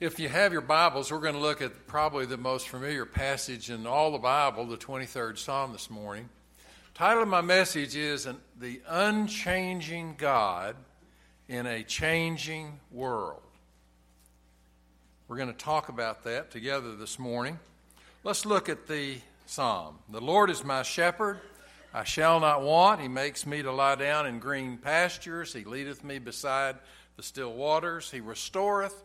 If you have your Bibles, we're going to look at probably the most familiar passage in all the Bible, the 23rd Psalm this morning. The title of my message is The Unchanging God in a Changing World. We're going to talk about that together this morning. Let's look at the psalm. The Lord is my shepherd, I shall not want. He makes me to lie down in green pastures. He leadeth me beside the still waters. He restoreth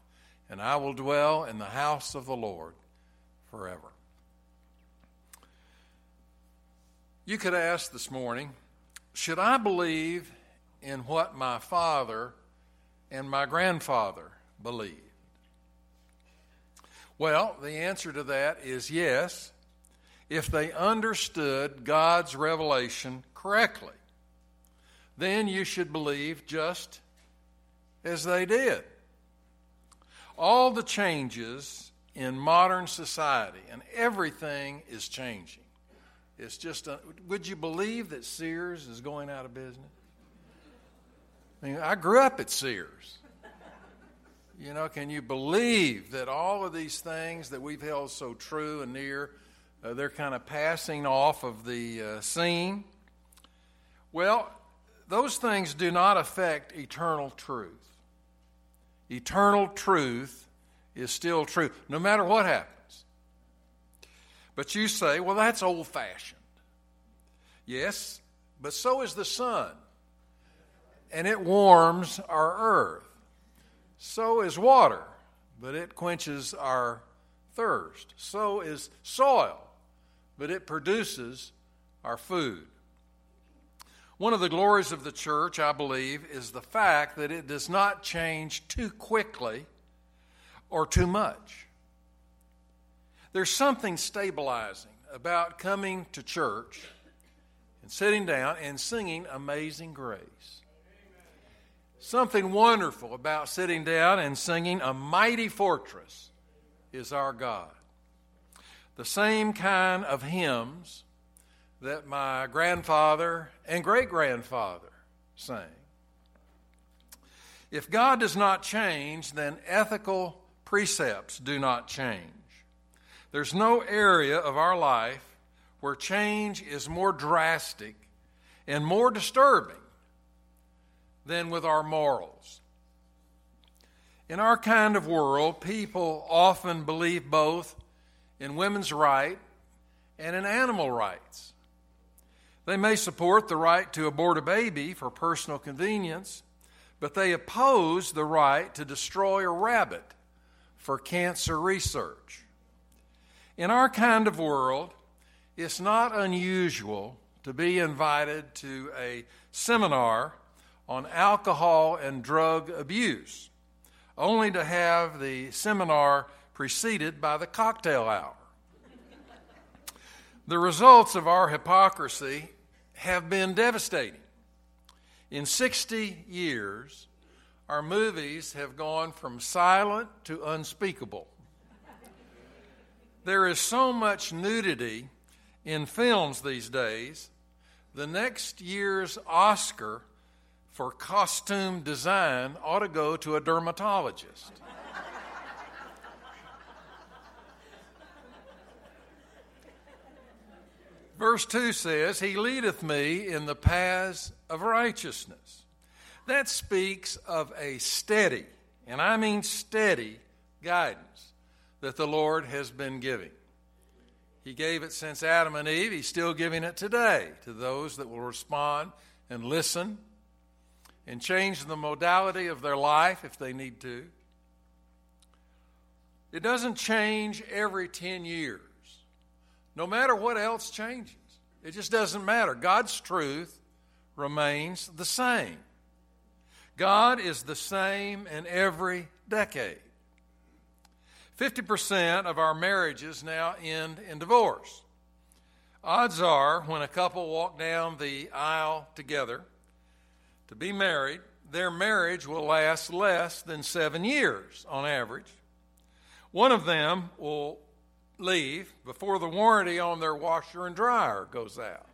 and I will dwell in the house of the Lord forever. You could ask this morning should I believe in what my father and my grandfather believed? Well, the answer to that is yes, if they understood God's revelation correctly. Then you should believe just as they did all the changes in modern society, and everything is changing. It's just, a, would you believe that Sears is going out of business? I mean, I grew up at Sears. You know, can you believe that all of these things that we've held so true and near, uh, they're kind of passing off of the uh, scene? Well, those things do not affect eternal truth eternal truth is still true, no matter what happens. But you say, well, that's old fashioned. Yes, but so is the sun, and it warms our earth. So is water, but it quenches our thirst. So is soil, but it produces our food. One of the glories of the church, I believe, is the fact that it does not change too quickly or too much. There's something stabilizing about coming to church and sitting down and singing Amazing Grace. Something wonderful about sitting down and singing A Mighty Fortress is Our God. The same kind of hymns that my grandfather and great grandfather sang. If God does not change, then ethical precepts do not change. There's no area of our life where change is more drastic and more disturbing than with our morals. In our kind of world, people often believe both in women's rights and in animal rights. They may support the right to abort a baby for personal convenience, but they oppose the right to destroy a rabbit for cancer research. In our kind of world, it's not unusual to be invited to a seminar on alcohol and drug abuse, only to have the seminar preceded by the cocktail hour. The results of our hypocrisy have been devastating. In 60 years, our movies have gone from silent to unspeakable. There is so much nudity in films these days. The next year's Oscar for costume design ought to go to a dermatologist. Verse 2 says, He leadeth me in the paths of righteousness. That speaks of a steady, and I mean steady, guidance that the Lord has been giving. He gave it since Adam and Eve. He's still giving it today to those that will respond and listen and change the modality of their life if they need to. It doesn't change every 10 years no matter what else changes. It just doesn't matter. God's truth remains the same. God is the same in every decade. 50% of our marriages now end in divorce. Odds are, when a couple walk down the aisle together to be married, their marriage will last less than seven years on average. One of them will leave before the warranty on their washer and dryer goes out.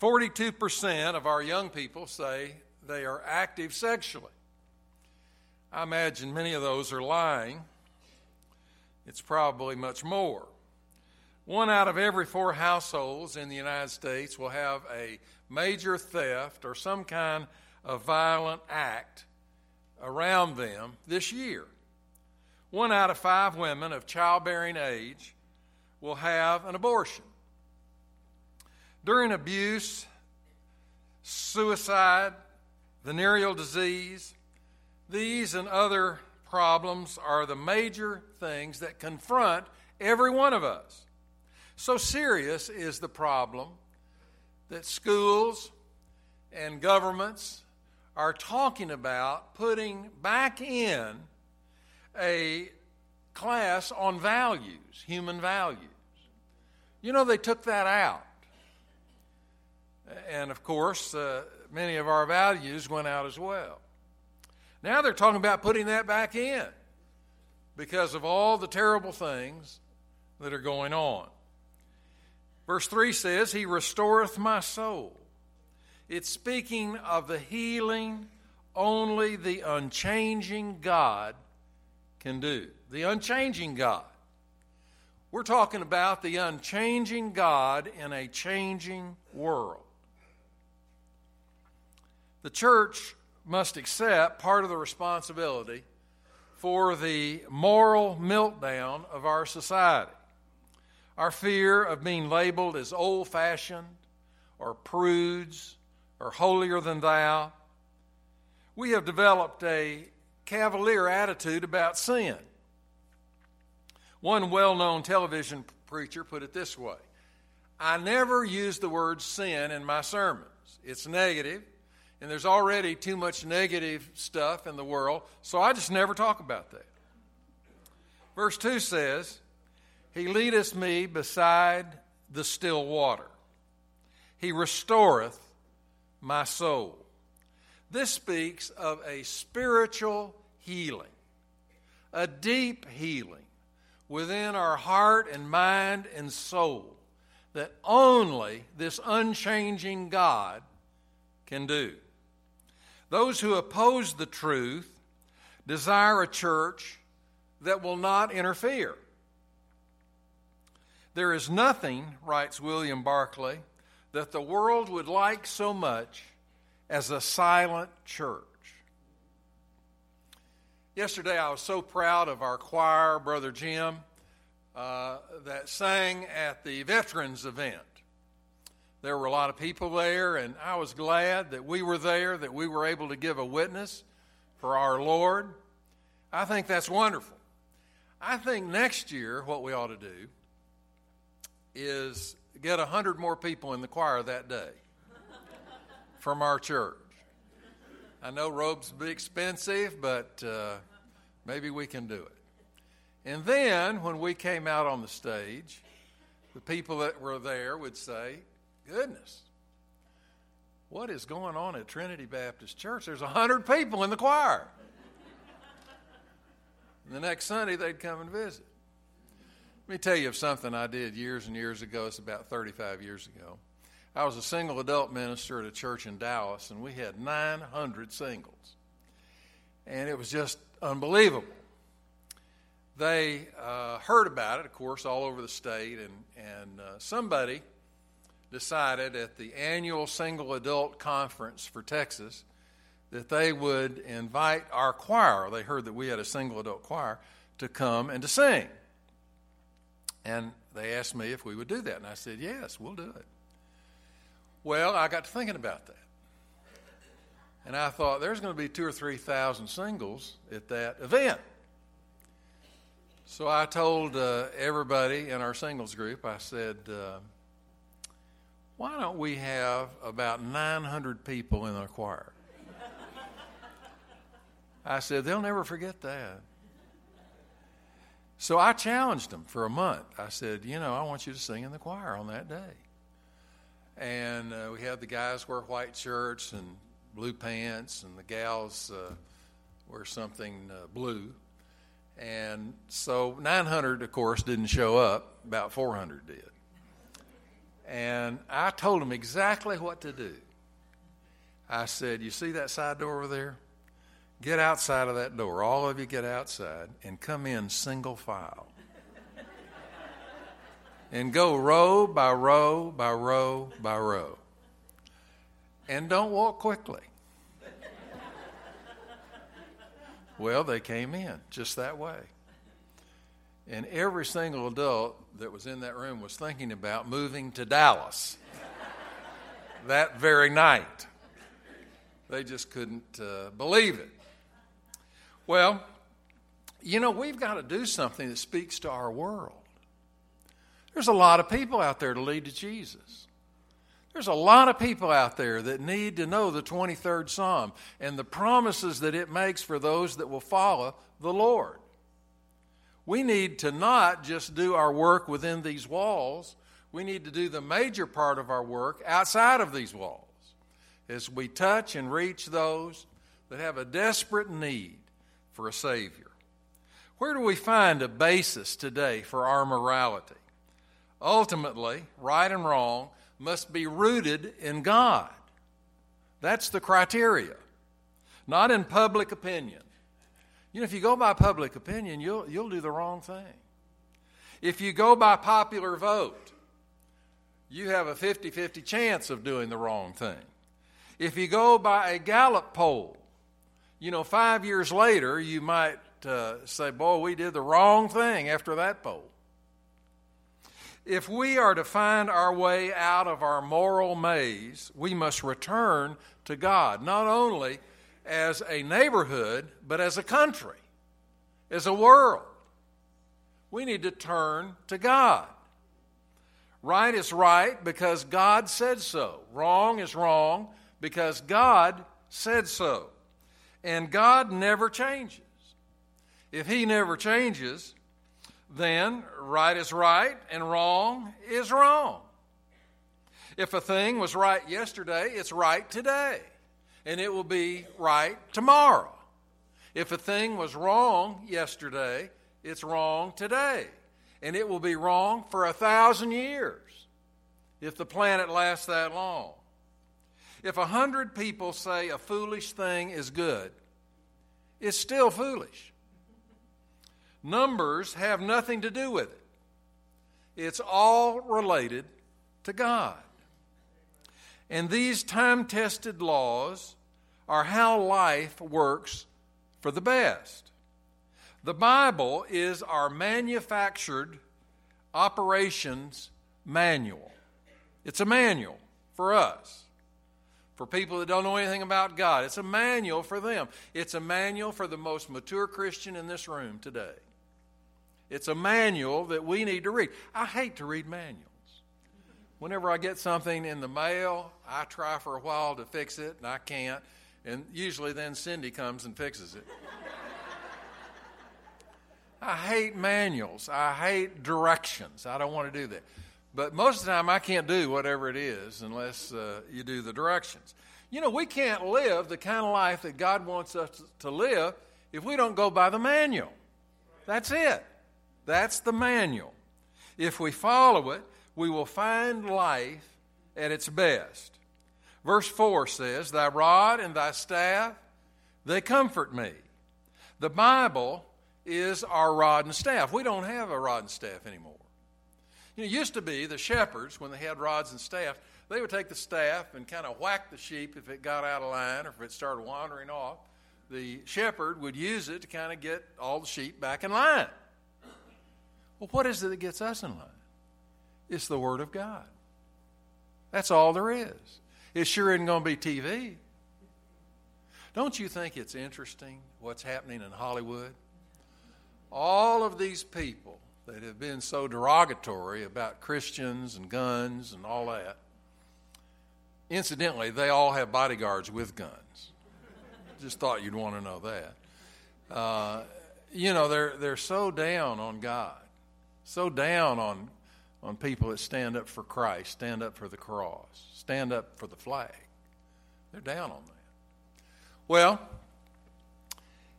42% of our young people say they are active sexually. I imagine many of those are lying. It's probably much more. One out of every four households in the United States will have a major theft or some kind of violent act around them this year. One out of five women of childbearing age will have an abortion. During abuse, suicide, venereal disease, these and other problems are the major things that confront every one of us. So serious is the problem that schools and governments are talking about putting back in a class on values, human values. You know, they took that out. And of course, uh, many of our values went out as well. Now they're talking about putting that back in because of all the terrible things that are going on. Verse 3 says, He restoreth my soul. It's speaking of the healing only the unchanging God can do. The unchanging God. We're talking about the unchanging God in a changing world. The church must accept part of the responsibility for the moral meltdown of our society our fear of being labeled as old fashioned or prudes or holier than thou. We have developed a cavalier attitude about sin. One well known television preacher put it this way I never use the word sin in my sermons. It's negative, and there's already too much negative stuff in the world, so I just never talk about that. Verse 2 says, he leadeth me beside the still water. He restoreth my soul. This speaks of a spiritual healing, a deep healing within our heart and mind and soul that only this unchanging God can do. Those who oppose the truth desire a church that will not interfere. There is nothing, writes William Barclay, that the world would like so much as a silent church. Yesterday, I was so proud of our choir, Brother Jim, uh, that sang at the veterans event. There were a lot of people there, and I was glad that we were there, that we were able to give a witness for our Lord. I think that's wonderful. I think next year, what we ought to do is get a hundred more people in the choir that day from our church. I know robes be expensive, but uh, maybe we can do it. And then when we came out on the stage, the people that were there would say, Goodness, what is going on at Trinity Baptist Church? There's a hundred people in the choir. The next Sunday they'd come and visit. Let me tell you of something I did years and years ago. It's about 35 years ago. I was a single adult minister at a church in Dallas, and we had 900 singles. And it was just unbelievable. They uh, heard about it, of course, all over the state, and, and uh, somebody decided at the annual single adult conference for Texas that they would invite our choir. They heard that we had a single adult choir to come and to sing. And they asked me if we would do that. And I said, yes, we'll do it. Well, I got to thinking about that. And I thought there's going to be two or three thousand singles at that event. So I told uh, everybody in our singles group, I said, uh, why don't we have about 900 people in our choir? I said, they'll never forget that. So I challenged them for a month. I said, You know, I want you to sing in the choir on that day. And uh, we had the guys wear white shirts and blue pants, and the gals uh, wear something uh, blue. And so 900, of course, didn't show up, about 400 did. And I told them exactly what to do. I said, You see that side door over there? Get outside of that door. All of you get outside and come in single file. And go row by row by row by row. And don't walk quickly. well, they came in just that way. And every single adult that was in that room was thinking about moving to Dallas that very night. They just couldn't uh, believe it. Well, you know, we've got to do something that speaks to our world. There's a lot of people out there to lead to Jesus. There's a lot of people out there that need to know the 23rd Psalm and the promises that it makes for those that will follow the Lord. We need to not just do our work within these walls, we need to do the major part of our work outside of these walls as we touch and reach those that have a desperate need for a Savior. Where do we find a basis today for our morality? Ultimately, right and wrong must be rooted in God. That's the criteria, not in public opinion. You know, if you go by public opinion, you'll, you'll do the wrong thing. If you go by popular vote, you have a 50 50 chance of doing the wrong thing. If you go by a Gallup poll, you know, five years later, you might uh, say, Boy, we did the wrong thing after that poll. If we are to find our way out of our moral maze, we must return to God, not only as a neighborhood, but as a country, as a world. We need to turn to God. Right is right because God said so. Wrong is wrong because God said so. And God never changes. If He never changes, then right is right and wrong is wrong. If a thing was right yesterday, it's right today and it will be right tomorrow. If a thing was wrong yesterday, it's wrong today, and it will be wrong for a thousand years if the planet lasts that long. If a hundred people say a foolish thing is good, it's still foolish. Numbers have nothing to do with it. It's all related to God. And these time tested laws are how life works for the best. The Bible is our manufactured operations manual. It's a manual for us, for people that don't know anything about God. It's a manual for them. It's a manual for the most mature Christian in this room today. It's a manual that we need to read. I hate to read manuals. Whenever I get something in the mail, I try for a while to fix it, and I can't. And usually then Cindy comes and fixes it. I hate manuals. I hate directions. I don't want to do that. But most of the time, I can't do whatever it is unless uh, you do the directions. You know, we can't live the kind of life that God wants us to live if we don't go by the manual. That's it. That's the manual. If we follow it, we will find life at its best. Verse 4 says, Thy rod and thy staff, they comfort me. The Bible is our rod and staff. We don't have a rod and staff anymore. You know, it used to be the shepherds, when they had rods and staff, they would take the staff and kind of whack the sheep if it got out of line or if it started wandering off. The shepherd would use it to kind of get all the sheep back in line. Well, what is it that gets us in line? It's the Word of God. That's all there is. It sure isn't going to be TV. Don't you think it's interesting what's happening in Hollywood? All of these people that have been so derogatory about Christians and guns and all that, incidentally, they all have bodyguards with guns. Just thought you'd want to know that. Uh, you know, they're, they're so down on God, so down on, on people that stand up for Christ, stand up for the cross, stand up for the flag. They're down on that. Well,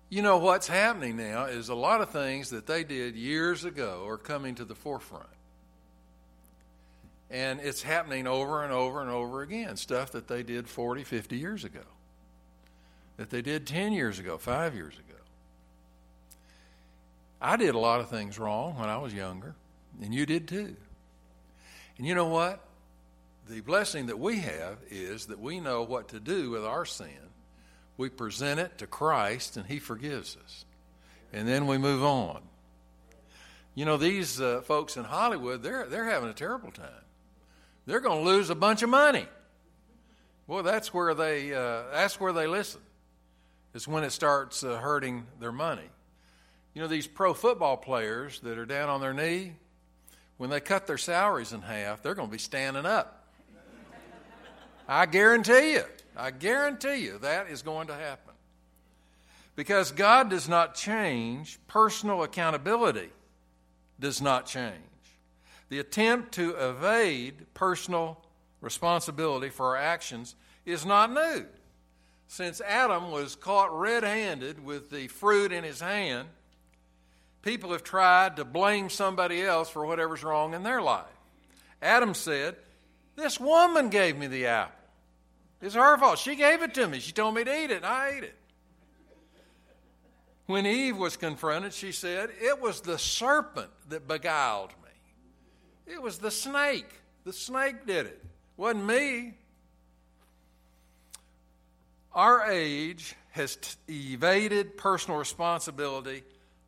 you know what's happening now is a lot of things that they did years ago are coming to the forefront. And it's happening over and over and over again. Stuff that they did 40, 50 years ago, that they did 10 years ago, five years ago. I did a lot of things wrong when I was younger, and you did too. And you know what? The blessing that we have is that we know what to do with our sin. We present it to Christ, and He forgives us. And then we move on. You know, these uh, folks in Hollywood, they're, they're having a terrible time. They're going to lose a bunch of money. Boy, that's where they, uh, that's where they listen. It's when it starts uh, hurting their money. You know, these pro football players that are down on their knee, when they cut their salaries in half, they're going to be standing up. I guarantee you, I guarantee you that is going to happen. Because God does not change, personal accountability does not change. The attempt to evade personal responsibility for our actions is not new. Since Adam was caught red handed with the fruit in his hand, people have tried to blame somebody else for whatever's wrong in their life. Adam said, This woman gave me the apple. It's her fault. She gave it to me. She told me to eat it, and I ate it. When Eve was confronted, she said, It was the serpent that beguiled me. It was the snake. The snake did it. it wasn't me. Our age has t- evaded personal responsibility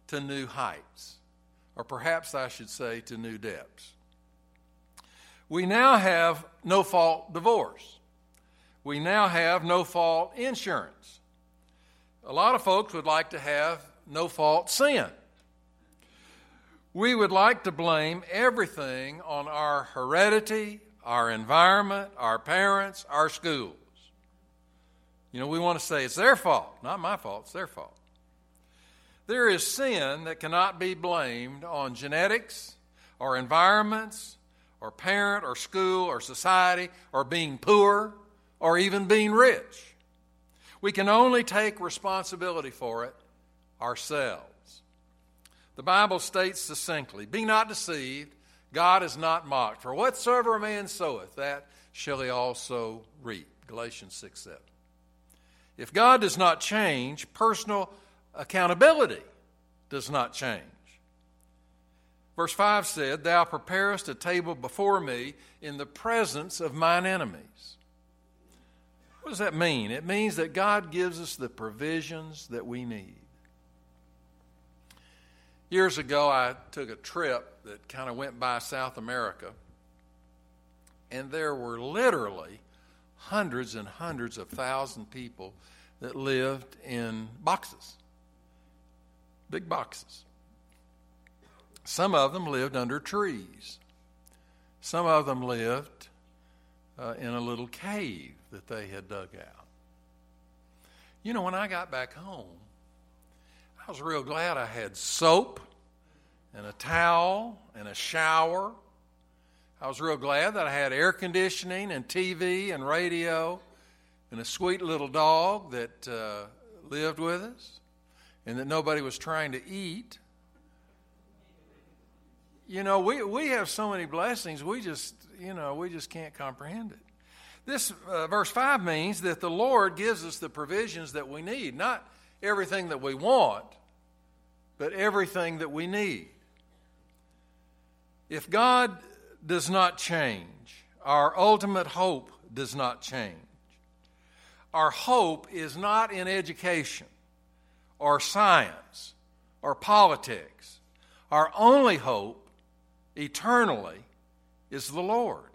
to new heights, or perhaps I should say to new depths. We now have no fault divorce. We now have no fault insurance. A lot of folks would like to have no fault sin. We would like to blame everything on our heredity, our environment, our parents, our schools. You know, we want to say it's their fault, not my fault, it's their fault. There is sin that cannot be blamed on genetics or environments or parent or school or society or being poor or even being rich. We can only take responsibility for it ourselves. The Bible states succinctly Be not deceived, God is not mocked. For whatsoever a man soweth, that shall he also reap. Galatians 6 7. If God does not change, personal accountability does not change. Verse 5 said, Thou preparest a table before me in the presence of mine enemies. What does that mean? It means that God gives us the provisions that we need. Years ago, I took a trip that kind of went by South America, and there were literally hundreds and hundreds of thousand people that lived in boxes big boxes. Some of them lived under trees. Some of them lived uh, in a little cave that they had dug out. You know, when I got back home, I was real glad I had soap and a towel and a shower. I was real glad that I had air conditioning and TV and radio and a sweet little dog that uh, lived with us and that nobody was trying to eat. You know, we, we have so many blessings, we just, you know, we just can't comprehend it. This uh, verse 5 means that the Lord gives us the provisions that we need, not everything that we want, but everything that we need. If God does not change, our ultimate hope does not change. Our hope is not in education or science or politics. Our only hope eternally is the Lord.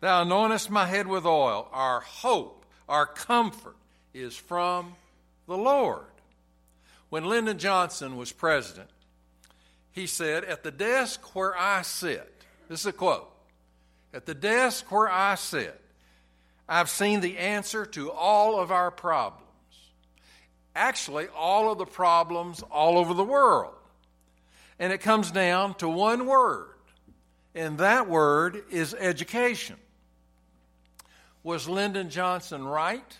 Thou anointest my head with oil. Our hope, our comfort is from the Lord. When Lyndon Johnson was president, he said, At the desk where I sit, this is a quote, at the desk where I sit, I've seen the answer to all of our problems. Actually all of the problems all over the world. And it comes down to one word, and that word is education. Was Lyndon Johnson right?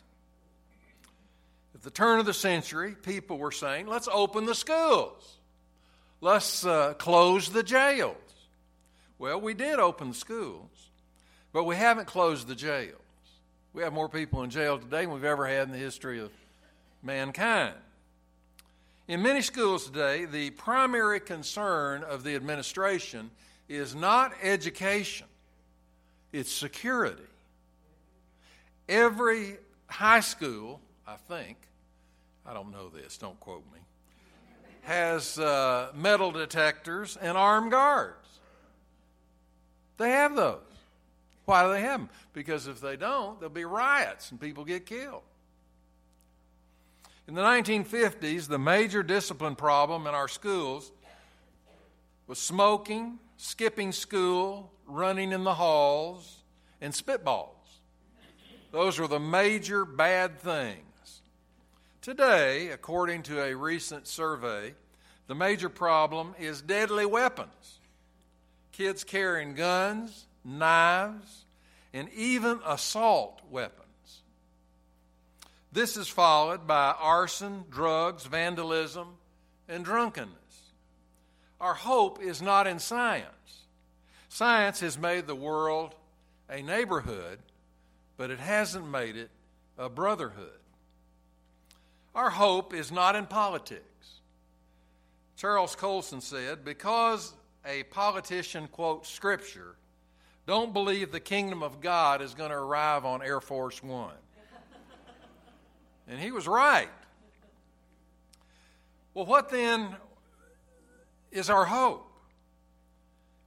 At the turn of the century, people were saying, let's open the schools, let's uh, close the jails. Well, we did open the schools, but we haven't closed the jails. We have more people in jail today than we've ever had in the history of mankind. In many schools today, the primary concern of the administration is not education, it's security. Every high school, I think, I don't know this, don't quote me, has uh, metal detectors and armed guards. They have those. Why do they have them? Because if they don't, there'll be riots and people get killed. In the 1950s, the major discipline problem in our schools was smoking, skipping school, running in the halls, and spitballs. Those were the major bad things. Today, according to a recent survey, the major problem is deadly weapons. Kids carrying guns, knives, and even assault weapons. This is followed by arson, drugs, vandalism, and drunkenness. Our hope is not in science. Science has made the world a neighborhood, but it hasn't made it a brotherhood. Our hope is not in politics. Charles Colson said, because a politician quotes Scripture, don't believe the kingdom of God is going to arrive on Air Force One. And he was right. Well, what then is our hope?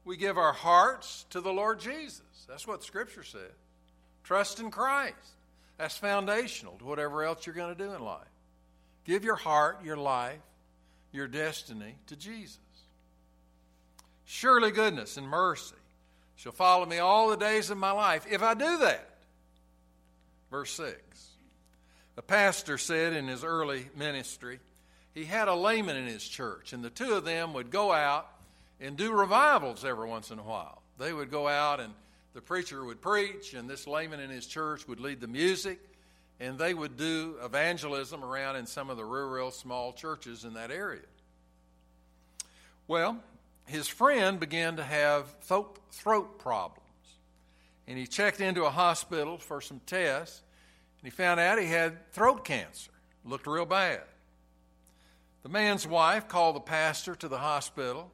We give our hearts to the Lord Jesus. That's what Scripture says. Trust in Christ. That's foundational to whatever else you're going to do in life. Give your heart, your life, your destiny to Jesus. Surely goodness and mercy shall follow me all the days of my life if I do that. Verse 6. A pastor said in his early ministry, he had a layman in his church, and the two of them would go out and do revivals every once in a while. They would go out and the preacher would preach, and this layman in his church would lead the music, and they would do evangelism around in some of the rural small churches in that area. Well, his friend began to have throat problems, and he checked into a hospital for some tests, and he found out he had throat cancer. Looked real bad. The man's wife called the pastor to the hospital,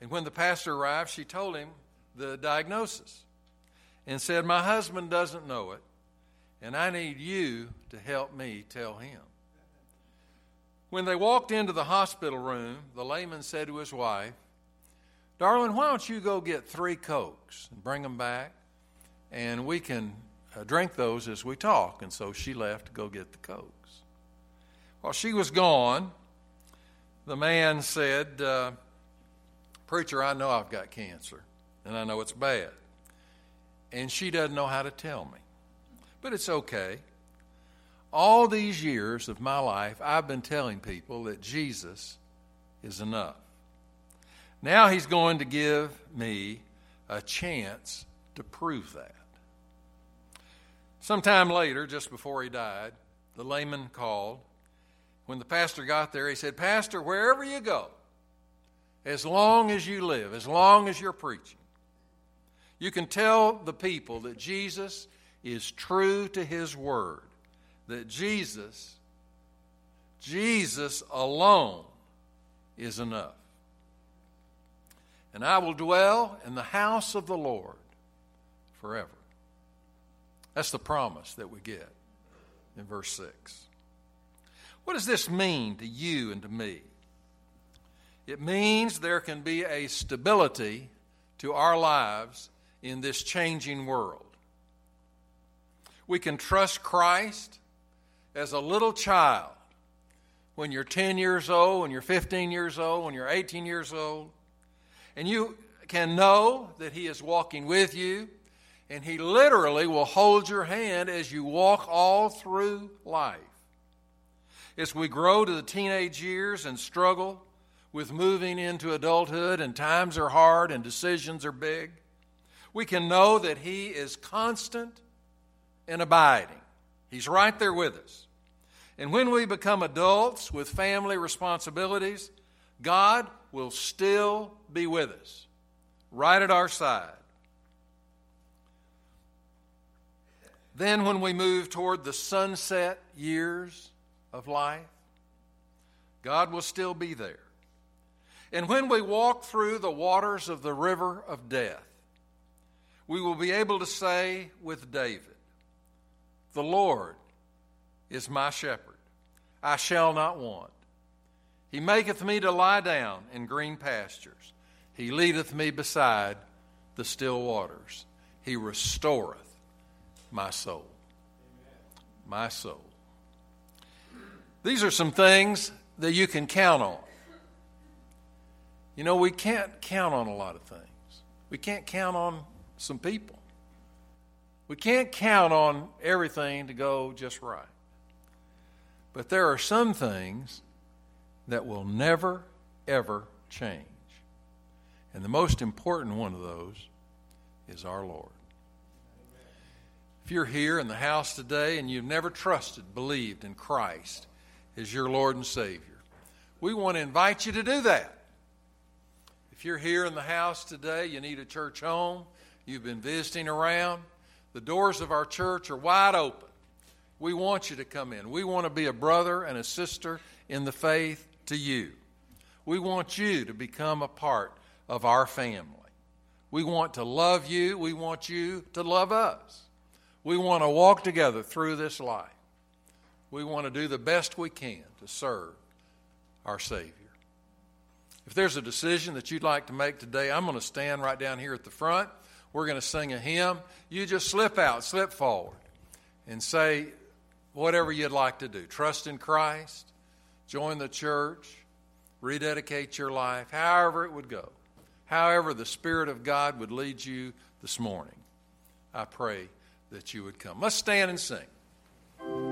and when the pastor arrived, she told him the diagnosis and said, My husband doesn't know it, and I need you to help me tell him. When they walked into the hospital room, the layman said to his wife, Darling, why don't you go get three Cokes and bring them back, and we can drink those as we talk. And so she left to go get the Cokes. While she was gone, the man said, uh, Preacher, I know I've got cancer, and I know it's bad. And she doesn't know how to tell me. But it's okay. All these years of my life, I've been telling people that Jesus is enough. Now he's going to give me a chance to prove that. Sometime later, just before he died, the layman called. When the pastor got there, he said, Pastor, wherever you go, as long as you live, as long as you're preaching, you can tell the people that Jesus is true to his word, that Jesus, Jesus alone is enough and I will dwell in the house of the Lord forever. That's the promise that we get in verse 6. What does this mean to you and to me? It means there can be a stability to our lives in this changing world. We can trust Christ as a little child when you're 10 years old, when you're 15 years old, when you're 18 years old and you can know that He is walking with you, and He literally will hold your hand as you walk all through life. as we grow to the teenage years and struggle with moving into adulthood and times are hard and decisions are big, we can know that He is constant and abiding. He's right there with us. And when we become adults with family responsibilities, God will still be with us, right at our side. Then, when we move toward the sunset years of life, God will still be there. And when we walk through the waters of the river of death, we will be able to say with David, The Lord is my shepherd, I shall not want. He maketh me to lie down in green pastures, He leadeth me beside the still waters, He restoreth my soul. My soul. These are some things that you can count on. You know, we can't count on a lot of things. We can't count on some people. We can't count on everything to go just right. But there are some things that will never, ever change. And the most important one of those is our Lord. If you're here in the house today and you've never trusted, believed in Christ as your Lord and Savior, we want to invite you to do that. If you're here in the house today, you need a church home, you've been visiting around, the doors of our church are wide open. We want you to come in. We want to be a brother and a sister in the faith to you. We want you to become a part of our family. We want to love you. We want you to love us. We want to walk together through this life. We want to do the best we can to serve our Savior. If there's a decision that you'd like to make today, I'm going to stand right down here at the front. We're going to sing a hymn. You just slip out, slip forward, and say whatever you'd like to do. Trust in Christ, join the church, rededicate your life, however it would go. However, the Spirit of God would lead you this morning. I pray that you would come. Let's stand and sing.